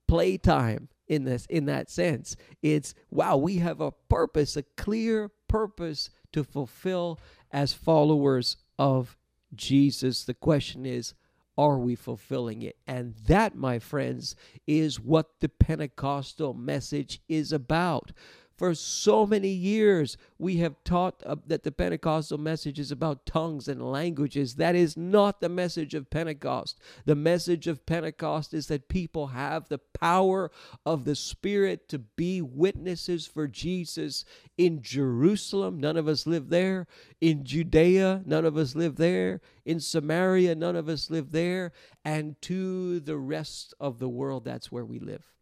playtime in this in that sense. It's wow, we have a purpose, a clear purpose to fulfill as followers of Jesus. The question is, are we fulfilling it? And that, my friends, is what the Pentecostal message is about. For so many years, we have taught uh, that the Pentecostal message is about tongues and languages. That is not the message of Pentecost. The message of Pentecost is that people have the power of the Spirit to be witnesses for Jesus in Jerusalem. None of us live there. In Judea, none of us live there. In Samaria, none of us live there. And to the rest of the world, that's where we live.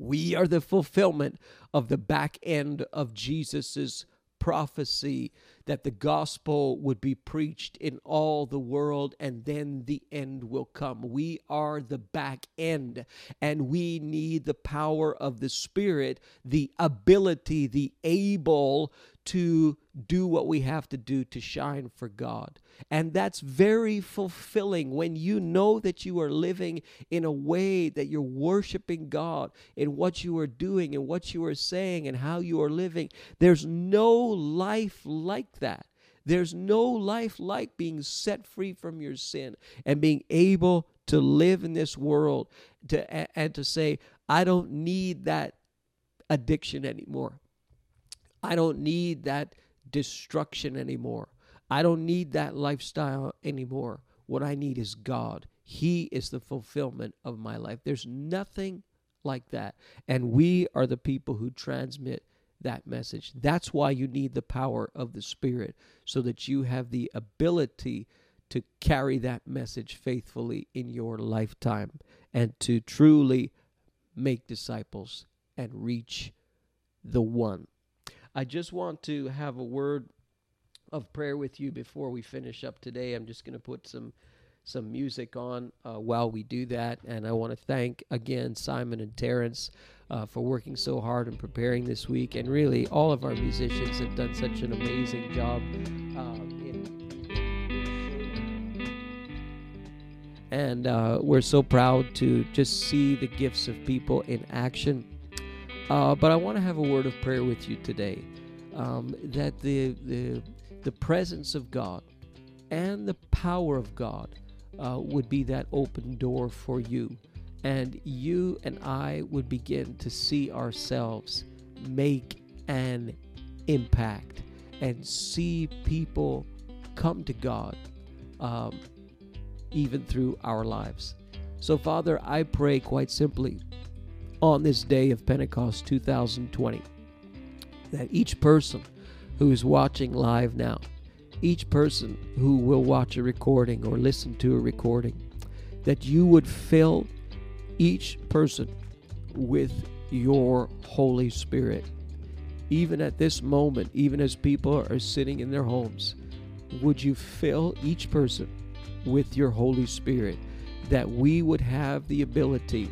We are the fulfillment of the back end of Jesus's prophecy that the gospel would be preached in all the world and then the end will come. We are the back end and we need the power of the Spirit, the ability, the able to do what we have to do to shine for God. And that's very fulfilling when you know that you are living in a way that you're worshiping God in what you are doing and what you are saying and how you are living. There's no life like that. There's no life like being set free from your sin and being able to live in this world to and to say I don't need that addiction anymore. I don't need that destruction anymore. I don't need that lifestyle anymore. What I need is God. He is the fulfillment of my life. There's nothing like that. And we are the people who transmit that message. That's why you need the power of the Spirit, so that you have the ability to carry that message faithfully in your lifetime and to truly make disciples and reach the one. I just want to have a word of prayer with you before we finish up today. I'm just going to put some some music on uh, while we do that, and I want to thank again Simon and Terrence uh, for working so hard and preparing this week, and really all of our musicians have done such an amazing job. Um, and uh, we're so proud to just see the gifts of people in action. Uh, but I want to have a word of prayer with you today. Um, that the, the the presence of God and the power of God uh, would be that open door for you, and you and I would begin to see ourselves make an impact and see people come to God, um, even through our lives. So, Father, I pray quite simply on this day of Pentecost 2020 that each person who is watching live now, each person who will watch a recording or listen to a recording, that you would fill each person with your Holy Spirit. Even at this moment, even as people are sitting in their homes, would you fill each person with your Holy Spirit that we would have the ability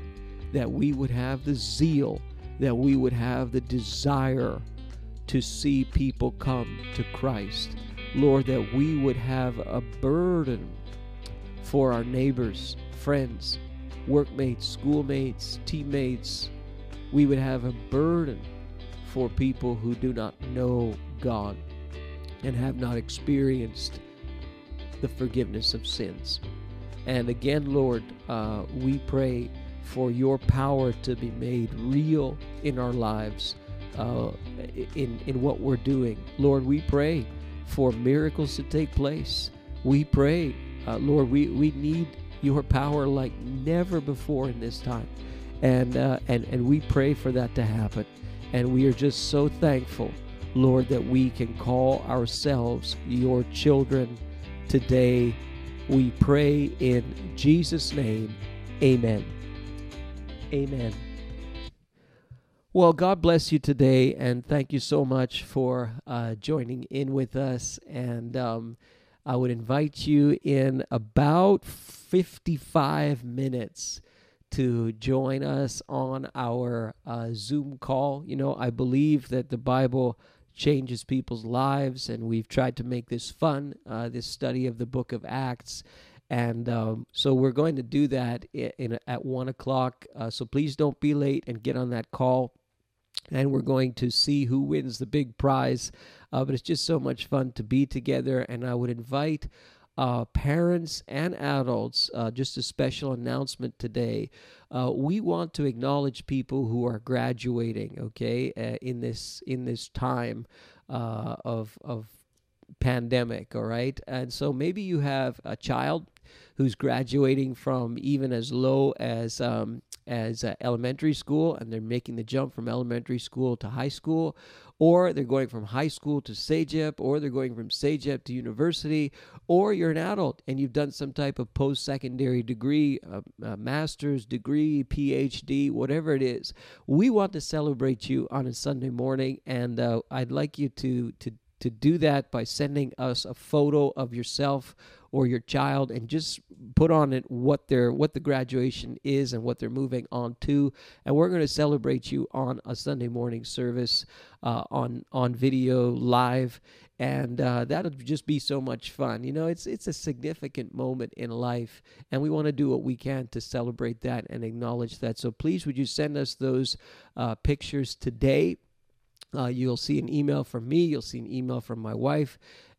that we would have the zeal, that we would have the desire to see people come to Christ. Lord, that we would have a burden for our neighbors, friends, workmates, schoolmates, teammates. We would have a burden for people who do not know God and have not experienced the forgiveness of sins. And again, Lord, uh, we pray for your power to be made real in our lives, uh, in, in what we're doing. Lord, we pray for miracles to take place. We pray, uh, Lord, we, we need your power like never before in this time. And, uh, and, and we pray for that to happen. And we are just so thankful, Lord, that we can call ourselves your children today. We pray in Jesus' name. Amen. Amen. Well, God bless you today, and thank you so much for uh, joining in with us. And um, I would invite you in about 55 minutes to join us on our uh, Zoom call. You know, I believe that the Bible changes people's lives, and we've tried to make this fun, uh, this study of the book of Acts. And um, so we're going to do that in, in at one o'clock. Uh, so please don't be late and get on that call. And we're going to see who wins the big prize. Uh, but it's just so much fun to be together. And I would invite uh, parents and adults, uh, just a special announcement today. Uh, we want to acknowledge people who are graduating, okay, uh, in this in this time of of pandemic, all right. And so maybe you have a child who's graduating from even as low as um, as uh, elementary school and they're making the jump from elementary school to high school or they're going from high school to CEGEP or they're going from CEGEP to university or you're an adult and you've done some type of post-secondary degree a, a master's degree phd whatever it is. We want to celebrate you on a sunday morning and uh, i'd like you to to to do that by sending us a photo of yourself or your child and just put on it what their what the graduation is and what they're moving on to. And we're going to celebrate you on a sunday morning service uh, on on video live. And uh, that'll just be so much fun. You know it's it's a significant moment in life and we want to do what we can to celebrate that and acknowledge that. So please would you send us those uh, pictures today? Uh, you'll see an email from me you'll see an email from my wife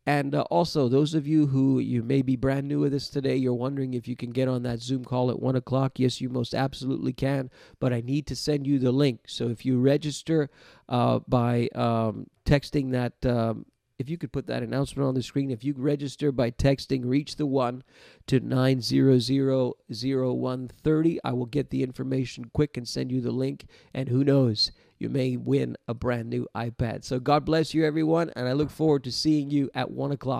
and uh, also, those of you who you may be brand new with us today, you're wondering if you can get on that Zoom call at 1 o'clock. Yes, you most absolutely can, but I need to send you the link. So if you register uh, by um, texting that, um, if you could put that announcement on the screen, if you register by texting Reach the One to 9000130, I will get the information quick and send you the link. And who knows? You may win a brand new iPad. So God bless you, everyone, and I look forward to seeing you at 1 o'clock.